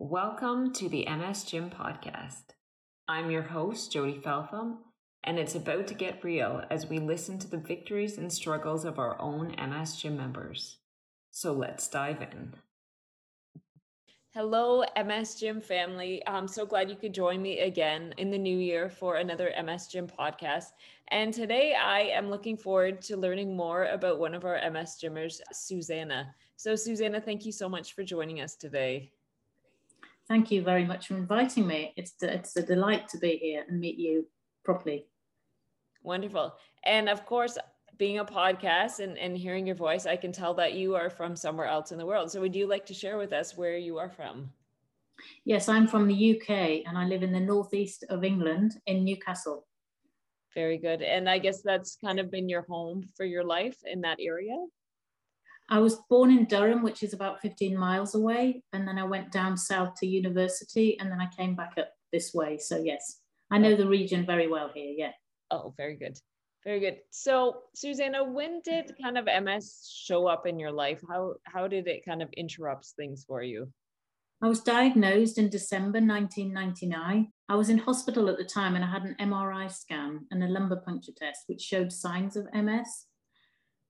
Welcome to the MS Gym podcast. I'm your host, Jody Feltham, and it's about to get real as we listen to the victories and struggles of our own MS Gym members. So let's dive in. Hello, MS Gym family. I'm so glad you could join me again in the new year for another MS Gym podcast. And today I am looking forward to learning more about one of our MS Gymmers, Susannah. So, Susannah, thank you so much for joining us today. Thank you very much for inviting me. It's, it's a delight to be here and meet you properly. Wonderful. And of course, being a podcast and, and hearing your voice, I can tell that you are from somewhere else in the world. So, would you like to share with us where you are from? Yes, I'm from the UK and I live in the northeast of England in Newcastle. Very good. And I guess that's kind of been your home for your life in that area? I was born in Durham, which is about 15 miles away. And then I went down south to university and then I came back up this way. So, yes, I know the region very well here. Yeah. Oh, very good. Very good. So, Susannah, when did kind of MS show up in your life? How how did it kind of interrupt things for you? I was diagnosed in December 1999. I was in hospital at the time and I had an MRI scan and a lumbar puncture test, which showed signs of MS.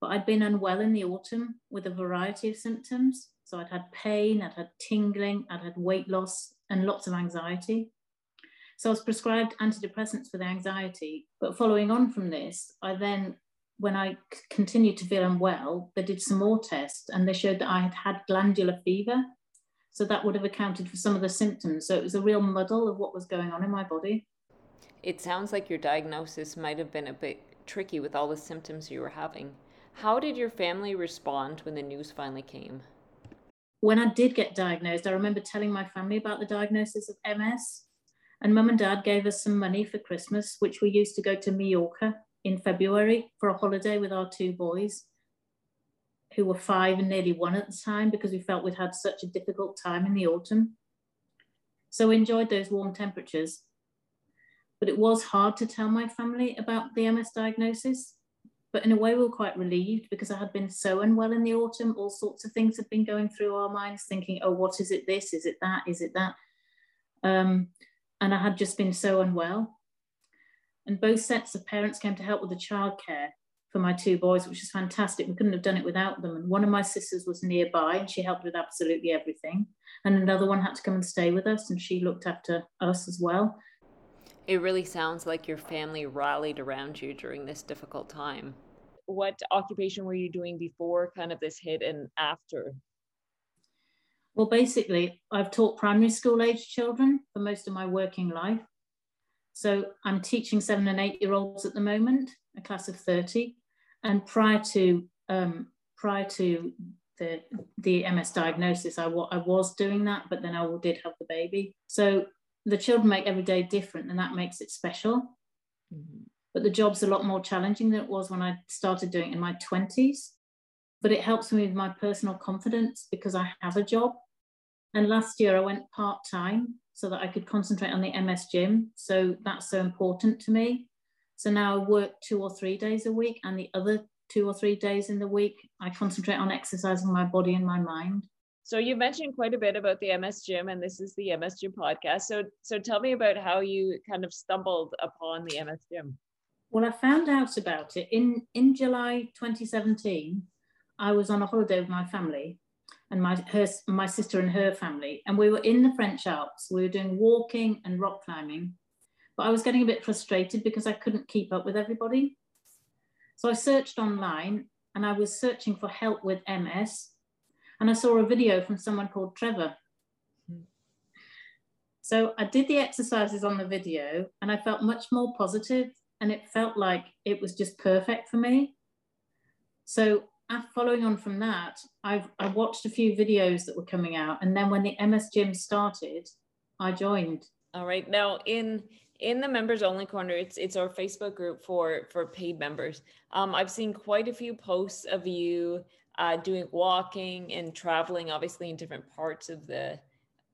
But I'd been unwell in the autumn with a variety of symptoms. So I'd had pain, I'd had tingling, I'd had weight loss, and lots of anxiety. So I was prescribed antidepressants for the anxiety. But following on from this, I then, when I continued to feel unwell, they did some more tests and they showed that I had had glandular fever. So that would have accounted for some of the symptoms. So it was a real muddle of what was going on in my body. It sounds like your diagnosis might have been a bit tricky with all the symptoms you were having. How did your family respond when the news finally came? When I did get diagnosed, I remember telling my family about the diagnosis of MS. And mum and dad gave us some money for Christmas, which we used to go to Mallorca in February for a holiday with our two boys, who were five and nearly one at the time, because we felt we'd had such a difficult time in the autumn. So we enjoyed those warm temperatures. But it was hard to tell my family about the MS diagnosis. But in a way, we were quite relieved because I had been so unwell in the autumn. All sorts of things had been going through our minds, thinking, oh, what is it this? Is it that? Is it that? Um, and I had just been so unwell. And both sets of parents came to help with the childcare for my two boys, which is fantastic. We couldn't have done it without them. And one of my sisters was nearby and she helped with absolutely everything. And another one had to come and stay with us and she looked after us as well. It really sounds like your family rallied around you during this difficult time. What occupation were you doing before kind of this hit and after? Well, basically, I've taught primary school age children for most of my working life. So I'm teaching seven and eight year olds at the moment, a class of 30. And prior to um, prior to the the MS diagnosis, I, I was doing that, but then I did have the baby. So the children make every day different, and that makes it special. Mm-hmm. But the job's a lot more challenging than it was when I started doing it in my 20s. But it helps me with my personal confidence because I have a job and last year I went part time so that I could concentrate on the MS gym. So that's so important to me. So now I work two or three days a week, and the other two or three days in the week, I concentrate on exercising my body and my mind. So you mentioned quite a bit about the MS gym, and this is the MS gym podcast. So, so tell me about how you kind of stumbled upon the MS gym. Well, I found out about it in in July 2017. I was on a holiday with my family, and my her my sister and her family, and we were in the French Alps. We were doing walking and rock climbing, but I was getting a bit frustrated because I couldn't keep up with everybody. So I searched online and I was searching for help with MS, and I saw a video from someone called Trevor. So I did the exercises on the video and I felt much more positive and it felt like it was just perfect for me. So following on from that, I've I watched a few videos that were coming out, and then when the MS Gym started, I joined. All right. Now in in the members only corner, it's it's our Facebook group for for paid members. Um, I've seen quite a few posts of you uh, doing walking and traveling, obviously in different parts of the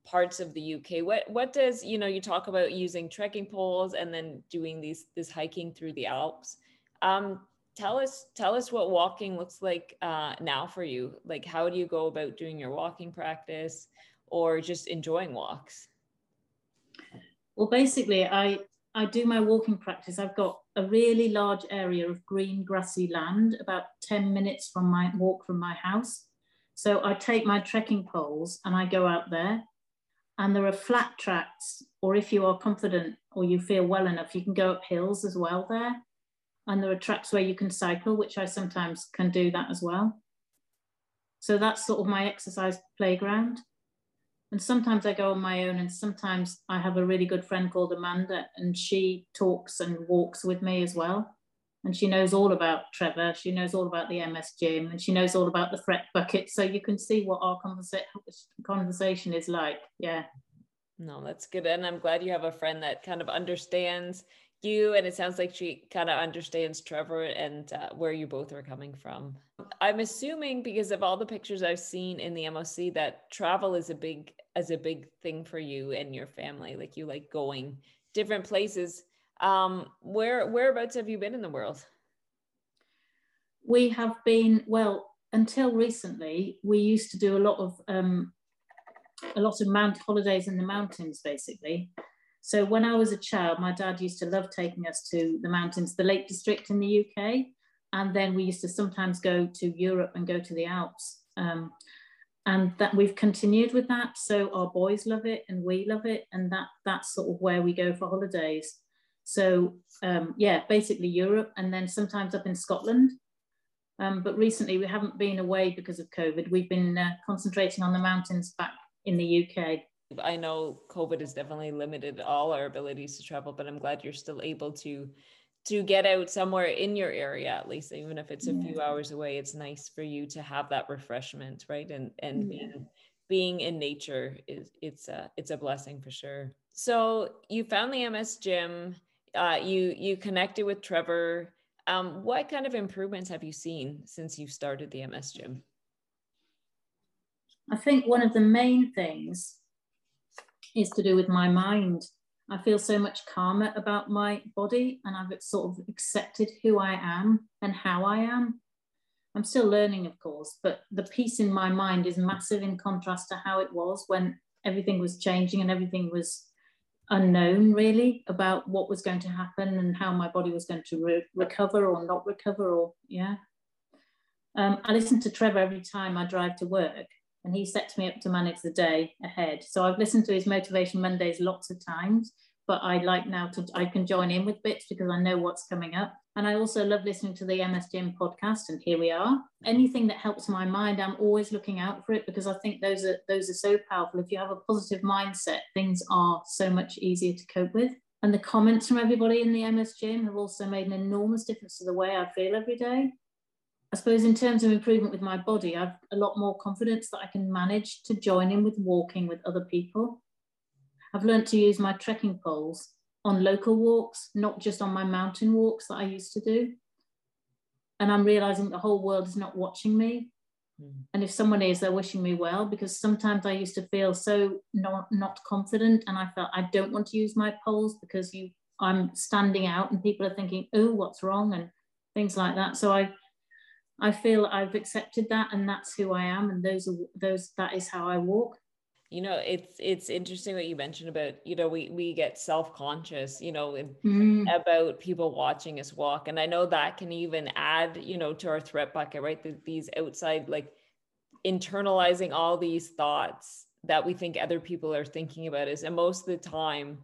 parts of the UK. What what does you know you talk about using trekking poles and then doing these this hiking through the Alps. Um, tell us tell us what walking looks like uh, now for you like how do you go about doing your walking practice or just enjoying walks? Well, basically, I I do my walking practice. I've got a really large area of green grassy land about 10 minutes from my walk from my house. So I take my trekking poles and I go out there and there are flat tracks, or if you are confident or you feel well enough, you can go up hills as well there. And there are tracks where you can cycle, which I sometimes can do that as well. So that's sort of my exercise playground. And sometimes I go on my own, and sometimes I have a really good friend called Amanda, and she talks and walks with me as well. And she knows all about Trevor. She knows all about the MS gym, and she knows all about the threat bucket. So you can see what our conversa- conversation is like. Yeah. No, that's good. And I'm glad you have a friend that kind of understands you and it sounds like she kind of understands trevor and uh, where you both are coming from. I'm assuming because of all the pictures i've seen in the moc that travel is a big as a big thing for you and your family like you like going different places. Um where whereabouts have you been in the world? We have been well until recently we used to do a lot of um a lot of mount holidays in the mountains basically so when I was a child, my dad used to love taking us to the mountains, the Lake District in the UK. And then we used to sometimes go to Europe and go to the Alps. Um, and that we've continued with that. So our boys love it and we love it. And that that's sort of where we go for holidays. So um, yeah, basically Europe and then sometimes up in Scotland. Um, but recently we haven't been away because of COVID. We've been uh, concentrating on the mountains back in the UK. I know COVID has definitely limited all our abilities to travel, but I'm glad you're still able to to get out somewhere in your area at least even if it's a yeah. few hours away it's nice for you to have that refreshment right and and yeah. being being in nature is it's a it's a blessing for sure so you found the ms gym uh, you you connected with trevor um, what kind of improvements have you seen since you started the ms gym i think one of the main things is to do with my mind. I feel so much calmer about my body and I've sort of accepted who I am and how I am. I'm still learning, of course, but the peace in my mind is massive in contrast to how it was when everything was changing and everything was unknown, really, about what was going to happen and how my body was going to re- recover or not recover, or yeah. Um, I listen to Trevor every time I drive to work and he sets me up to manage the day ahead. So I've listened to his Motivation Mondays lots of times, but I like now to, I can join in with bits because I know what's coming up. And I also love listening to the MS Gym podcast, and here we are. Anything that helps my mind, I'm always looking out for it because I think those are those are so powerful. If you have a positive mindset, things are so much easier to cope with. And the comments from everybody in the MS Gym have also made an enormous difference to the way I feel every day. I suppose in terms of improvement with my body, I've a lot more confidence that I can manage to join in with walking with other people. I've learned to use my trekking poles on local walks, not just on my mountain walks that I used to do. And I'm realizing the whole world is not watching me. Mm. And if someone is, they're wishing me well because sometimes I used to feel so not, not confident and I felt I don't want to use my poles because you I'm standing out and people are thinking, oh, what's wrong? And things like that. So I I feel I've accepted that and that's who I am and those are those that is how I walk. You know, it's it's interesting what you mentioned about, you know, we we get self-conscious, you know, mm. about people watching us walk. And I know that can even add, you know, to our threat bucket, right? The, these outside like internalizing all these thoughts that we think other people are thinking about us. And most of the time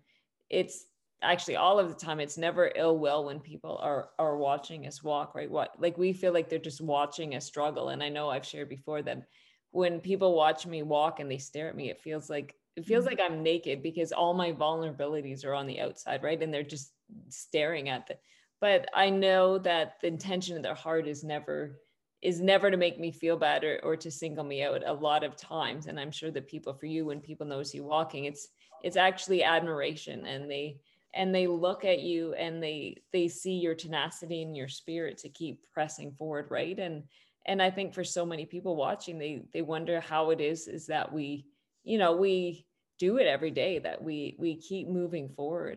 it's actually all of the time it's never ill will when people are are watching us walk right? What like we feel like they're just watching us struggle. And i know i've shared before that when people watch me walk and they stare at me it feels like it feels mm-hmm. like i'm naked because all my vulnerabilities are on the outside right? And they're just staring at the but i know that the intention of their heart is never is never to make me feel bad or, or to single me out a lot of times. And i'm sure that people for you when people notice you walking it's it's actually admiration and they and they look at you and they they see your tenacity and your spirit to keep pressing forward right? And and i think for so many people watching they they wonder how it is is that we you know we do it every day that we we keep moving forward.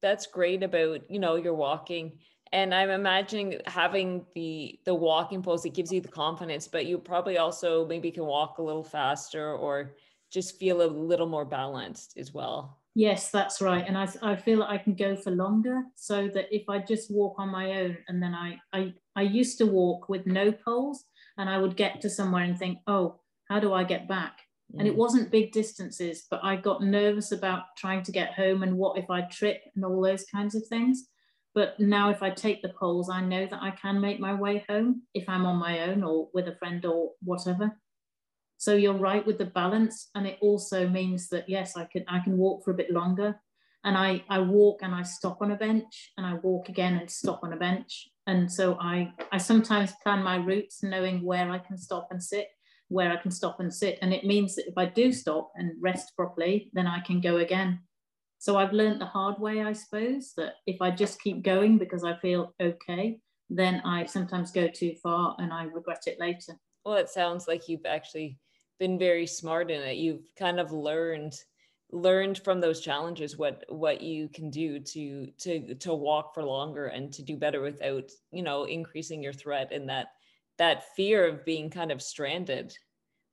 That's great about you know your walking. And i'm imagining having the the walking poles it gives you the confidence but you probably also maybe can walk a little faster or just feel a little more balanced as well. Yes, that's right. And I, I feel that I can go for longer so that if I just walk on my own and then I, I, I used to walk with no poles and I would get to somewhere and think, oh, how do I get back? Mm. And it mm. wasn't big distances, but I got nervous about trying to get home and what if I trip and all those kinds of things. But now, if I take the poles, I know that I can make my way home if I'm on my own or with a friend or whatever. So you're right with the balance, and it also means that yes, I can I can walk for a bit longer, and I I walk and I stop on a bench, and I walk again and stop on a bench, and so I I sometimes plan my routes knowing where I can stop and sit, where I can stop and sit, and it means that if I do stop and rest properly, then I can go again. So I've learned the hard way, I suppose, that if I just keep going because I feel okay, then I sometimes go too far and I regret it later. Well, it sounds like you've actually been very smart in it. You've kind of learned learned from those challenges what what you can do to to to walk for longer and to do better without you know increasing your threat and that that fear of being kind of stranded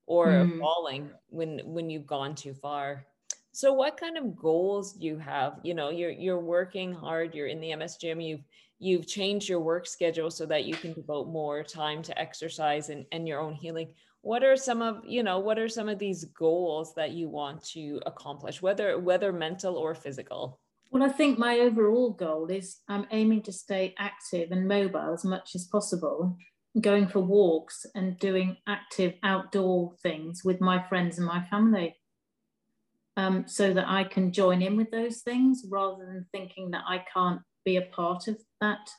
or mm. falling when when you've gone too far so what kind of goals do you have? You know, you're you're working hard, you're in the MS gym, you've you've changed your work schedule so that you can devote more time to exercise and, and your own healing. What are some of, you know, what are some of these goals that you want to accomplish, whether whether mental or physical? Well, I think my overall goal is I'm aiming to stay active and mobile as much as possible, going for walks and doing active outdoor things with my friends and my family um, so that I can join in with those things rather than thinking that I can't be a part of that.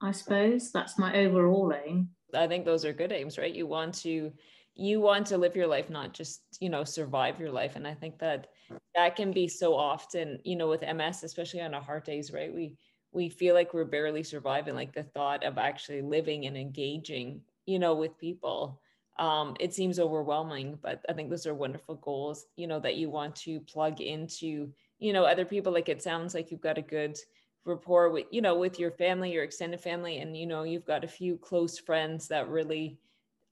I suppose that's my overall aim. I think those are good aims, right? You want to you want to live your life, not just, you know, survive your life. And I think that that can be so often, you know, with MS, especially on our hard days, right? We we feel like we're barely surviving, like the thought of actually living and engaging, you know, with people um, it seems overwhelming but i think those are wonderful goals you know that you want to plug into you know other people like it sounds like you've got a good rapport with you know with your family your extended family and you know you've got a few close friends that really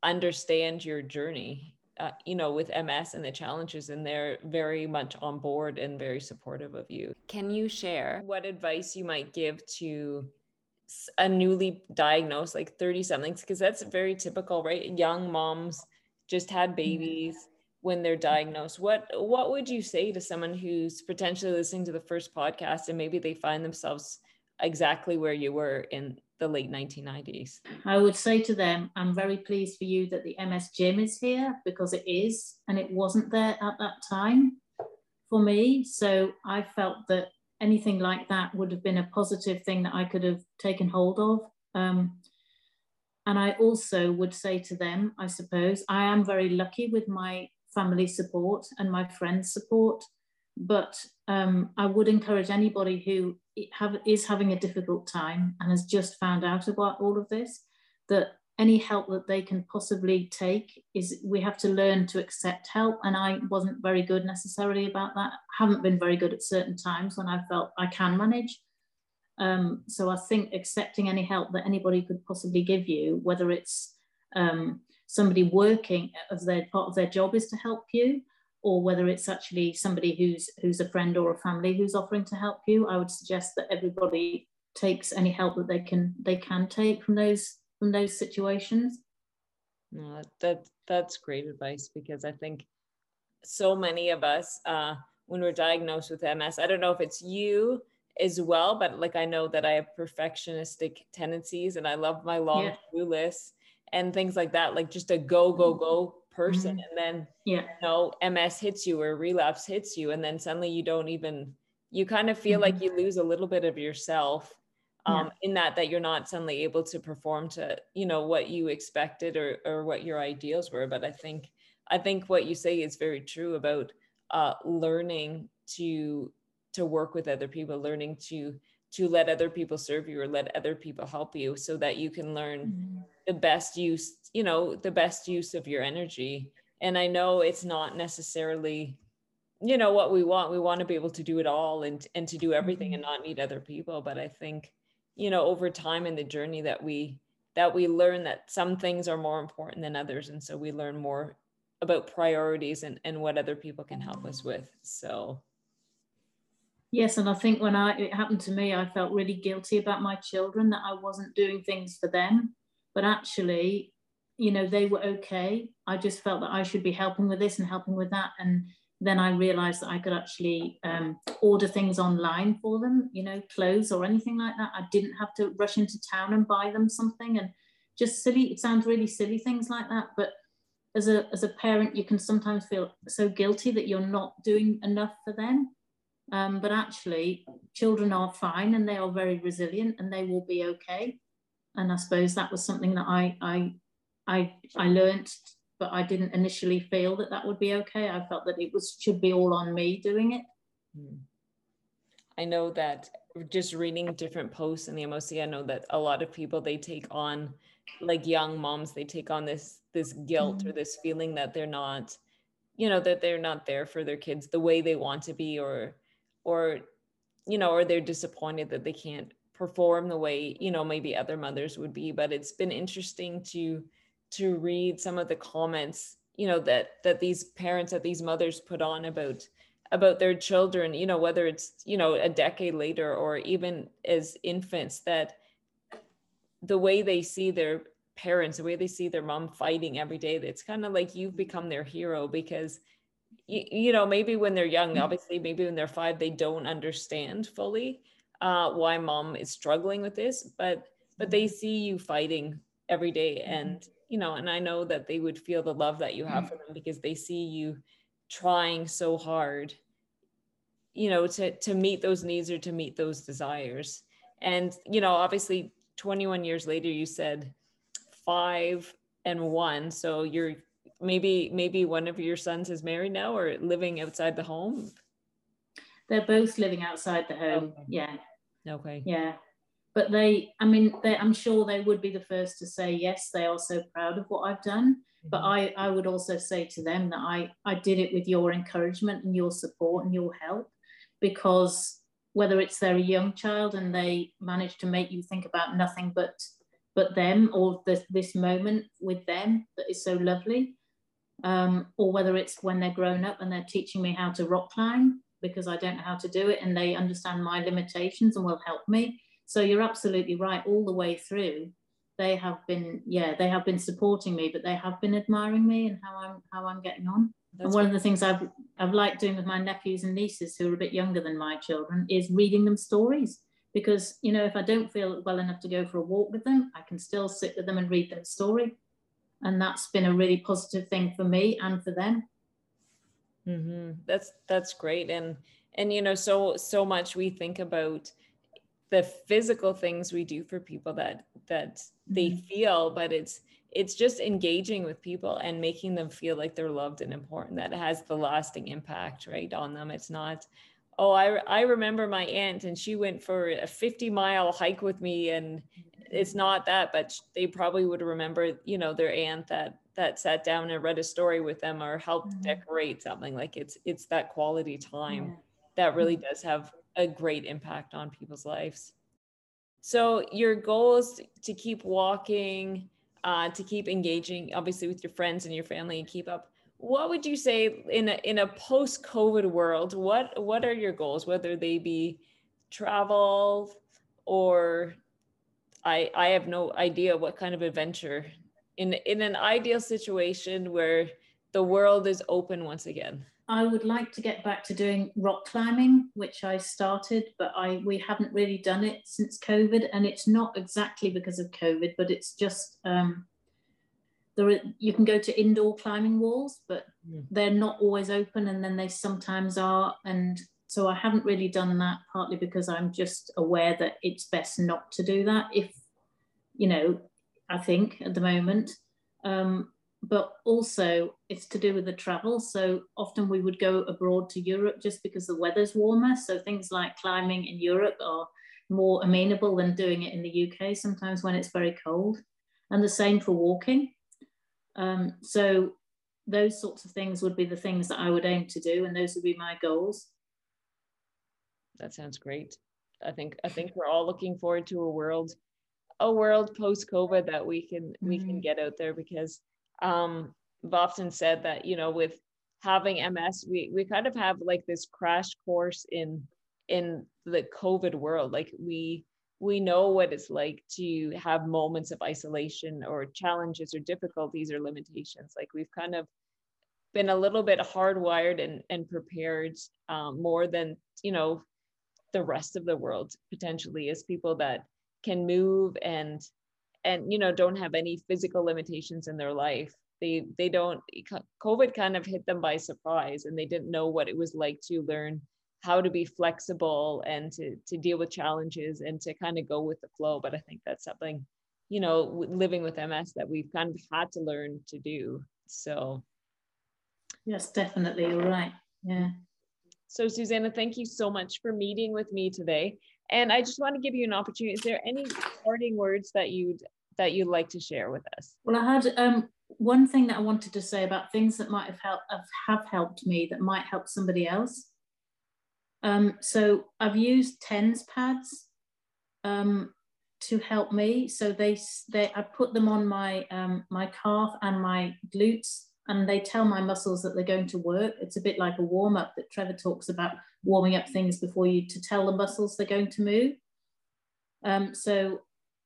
understand your journey uh, you know with ms and the challenges and they're very much on board and very supportive of you. Can you share what advice you might give to a newly diagnosed like 30 somethings? Because that's very typical right? Young moms just had mm-hmm. babies when they're diagnosed what what would you say to someone who's potentially listening to the first podcast and maybe they find themselves exactly where you were in the late 1990s i would say to them i'm very pleased for you that the ms gym is here because it is and it wasn't there at that time for me so i felt that anything like that would have been a positive thing that I could have taken hold of. Um, and I also would say to them, I suppose, I am very lucky with my family support and my friends' support. But um, I would encourage anybody who have, is having a difficult time and has just found out about all of this that any help that they can possibly take is we have to learn to accept help. And i wasn't very good necessarily about that. Haven't been very good at certain times when i felt i can manage. Um, so i think accepting any help that anybody could possibly give you whether it's um, somebody working as their part of their job is to help you or whether it's actually somebody who's who's a friend or a family who's offering to help you i would suggest that everybody takes any help that they can they can take from those from those situations. No, that that's great advice because I think so many of us, uh, when we're diagnosed with MS, I don't know if it's you as well, but like I know that I have perfectionistic tendencies and I love my long yeah. to-do lists and things like that, like just a go, go, go person. Mm-hmm. And then yeah, you know, MS hits you or relapse hits you, and then suddenly you don't even you kind of feel mm-hmm. like you lose a little bit of yourself um, yeah. in that that you're not suddenly able to perform to you know what you expected or or what your ideals were but i think i think what you say is very true about uh, learning to to work with other people learning to to let other people serve you or let other people help you so that you can learn mm-hmm. the best use you know the best use of your energy and i know it's not necessarily you know what we want we want to be able to do it all and and to do everything mm-hmm. and not need other people but i think you know over time in the journey that we that we learn that some things are more important than others and so we learn more about priorities and, and what other people can help us with. So Yes, and I think when I it happened to me, I felt really guilty about my children that I wasn't doing things for them. But actually, you know, they were okay. I just felt that I should be helping with this and helping with that. And then I realized that I could actually um, order things online for them, you know, clothes or anything like that. I didn't have to rush into town and buy them something and just silly, it sounds really silly things like that. But as a, as a parent, you can sometimes feel so guilty that you're not doing enough for them. Um, but actually, children are fine and they are very resilient and they will be okay. And I suppose that was something that I I I I learned, but I didn't initially feel that that would be okay. I felt that it was should be all on me doing it. Hmm. I know that just reading different posts in the MOC, I know that a lot of people they take on like young moms, they take on this this guilt mm-hmm. or this feeling that they're not, you know, that they're not there for their kids the way they want to be or or you know or they're disappointed that they can't perform the way you know maybe other mothers would be. But it's been interesting to to read some of the comments you know that that these parents that these mothers put on about about their children you know whether it's you know a decade later or even as infants that the way they see their parents the way they see their mom fighting every day it's kind of like you've become their hero because you, you know maybe when they're young mm-hmm. obviously maybe when they're five they don't understand fully uh, why mom is struggling with this but but they mm-hmm. see you fighting every day mm-hmm. and you know and i know that they would feel the love that you have for them because they see you trying so hard you know to to meet those needs or to meet those desires and you know obviously 21 years later you said five and one so you're maybe maybe one of your sons is married now or living outside the home? They're both living outside the home. Okay. yeah. Okay. Yeah. But they i mean they, i'm sure they would be the first to say yes they are so proud of what i've done. Mm-hmm. but i i would also say to them that i i did it with your encouragement and your support and your help because whether it's they're a young child and they manage to make you think about nothing but but them or this, this moment with them that is so lovely um, or whether it's when they're grown up and they're teaching me how to rock climb because I don't know how to do it and they understand my limitations and will help me. So you're absolutely right all the way through. They have been, yeah, they have been supporting me, but they have been admiring me and how I'm how I'm getting on. That's and one of the things I've I've liked doing with my nephews and nieces who are a bit younger than my children is reading them stories because you know if I don't feel well enough to go for a walk with them, I can still sit with them and read them a story and that's been a really positive thing for me and for them mm-hmm. that's that's great and and you know so so much we think about the physical things we do for people that that they mm-hmm. feel but it's it's just engaging with people and making them feel like they're loved and important that has the lasting impact right on them it's not oh i i remember my aunt and she went for a 50 mile hike with me and it's not that, but they probably would remember, you know, their aunt that that sat down and read a story with them or helped mm-hmm. decorate something. Like it's it's that quality time yeah. that really mm-hmm. does have a great impact on people's lives. So your goal is to keep walking, uh, to keep engaging, obviously with your friends and your family, and keep up. What would you say in a in a post COVID world? What what are your goals? Whether they be travel or I I have no idea what kind of adventure in in an ideal situation where the world is open once again. I would like to get back to doing rock climbing, which I started, but I we haven't really done it since COVID, and it's not exactly because of COVID, but it's just um, there. Are, you can go to indoor climbing walls, but mm. they're not always open, and then they sometimes are, and so I haven't really done that partly because I'm just aware that it's best not to do that if, you know, I think at the moment. Um, but also it's to do with the travel. So often we would go abroad to Europe just because the weather's warmer. So things like climbing in Europe are more amenable than doing it in the UK sometimes when it's very cold. And the same for walking. Um, so those sorts of things would be the things that I would aim to do, and those would be my goals that sounds great. I think I think we're all looking forward to a world, a world post COVID that we can mm-hmm. we can mm-hmm. get out there because um I've often said that you know with having ms we we kind of have like this crash course in in the covid world like we we know what it's like to have moments of isolation or challenges or difficulties or limitations. Like we've kind of been a little bit hardwired and, and prepared um, more than you know the rest of the world potentially as people that can move and and you know don't have any physical limitations in their life. They they don't covid kind of hit them by surprise and they didn't know what it was like to learn how to be flexible and to to deal with challenges and to kind of go with the flow but i think that's something you know living with ms that we've kind of had to learn to do so. Yes definitely you're right yeah. So susannah thank you so much for meeting with me today and i just want to give you an opportunity is there any parting words that you'd that you'd like to share with us? Well i had um one thing that I wanted to say about things that might have helped have helped me that might help somebody else. Um, so I've used TENS pads um, to help me. So they they I put them on my um, my calf and my glutes, and they tell my muscles that they're going to work. It's a bit like a warm up that Trevor talks about warming up things before you to tell the muscles they're going to move. Um, so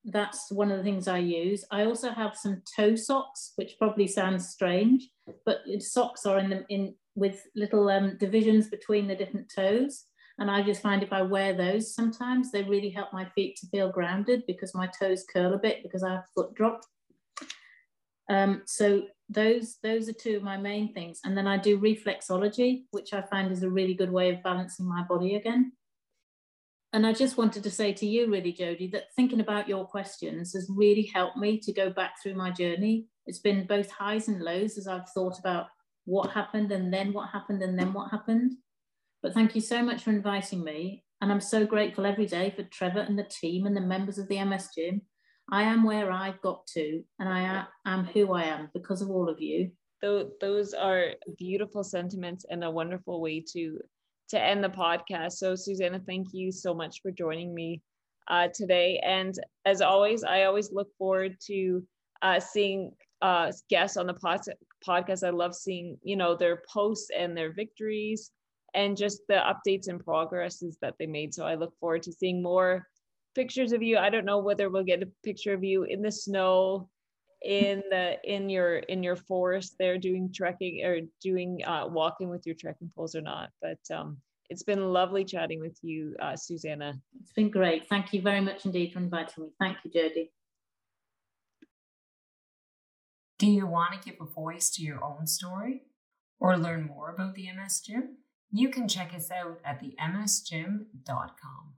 that's one of the things I use. I also have some toe socks, which probably sounds strange, but socks are in the in with little um, divisions between the different toes. And I just find if I wear those sometimes, they really help my feet to feel grounded because my toes curl a bit because I have foot drop. Um, so those those are two of my main things. And then I do reflexology, which I find is a really good way of balancing my body again. And I just wanted to say to you, really, Jodie, that thinking about your questions has really helped me to go back through my journey. It's been both highs and lows as I've thought about what happened and then what happened and then what happened. But thank you so much for inviting me. And I'm so grateful every day for Trevor and the team and the members of the MS Gym. I am where I've got to, and I am who I am because of all of you. Those are beautiful sentiments and a wonderful way to to end the podcast. So, Susannah, thank you so much for joining me uh, today. And as always, I always look forward to uh, seeing uh, guests on the pod- podcast. I love seeing, you know, their posts and their victories and just the updates and progresses that they made. So I look forward to seeing more pictures of you. I don't know whether we'll get a picture of you in the snow in the in your in your forest there doing trekking or doing uh, walking with your trekking poles or not. But um it's been lovely chatting with you uh, susannah. It's been great. Thank you very much indeed for inviting me. Thank you jodie. Do you want to give a voice to your own story or learn more about the ms gym you can check us out at the msgym.com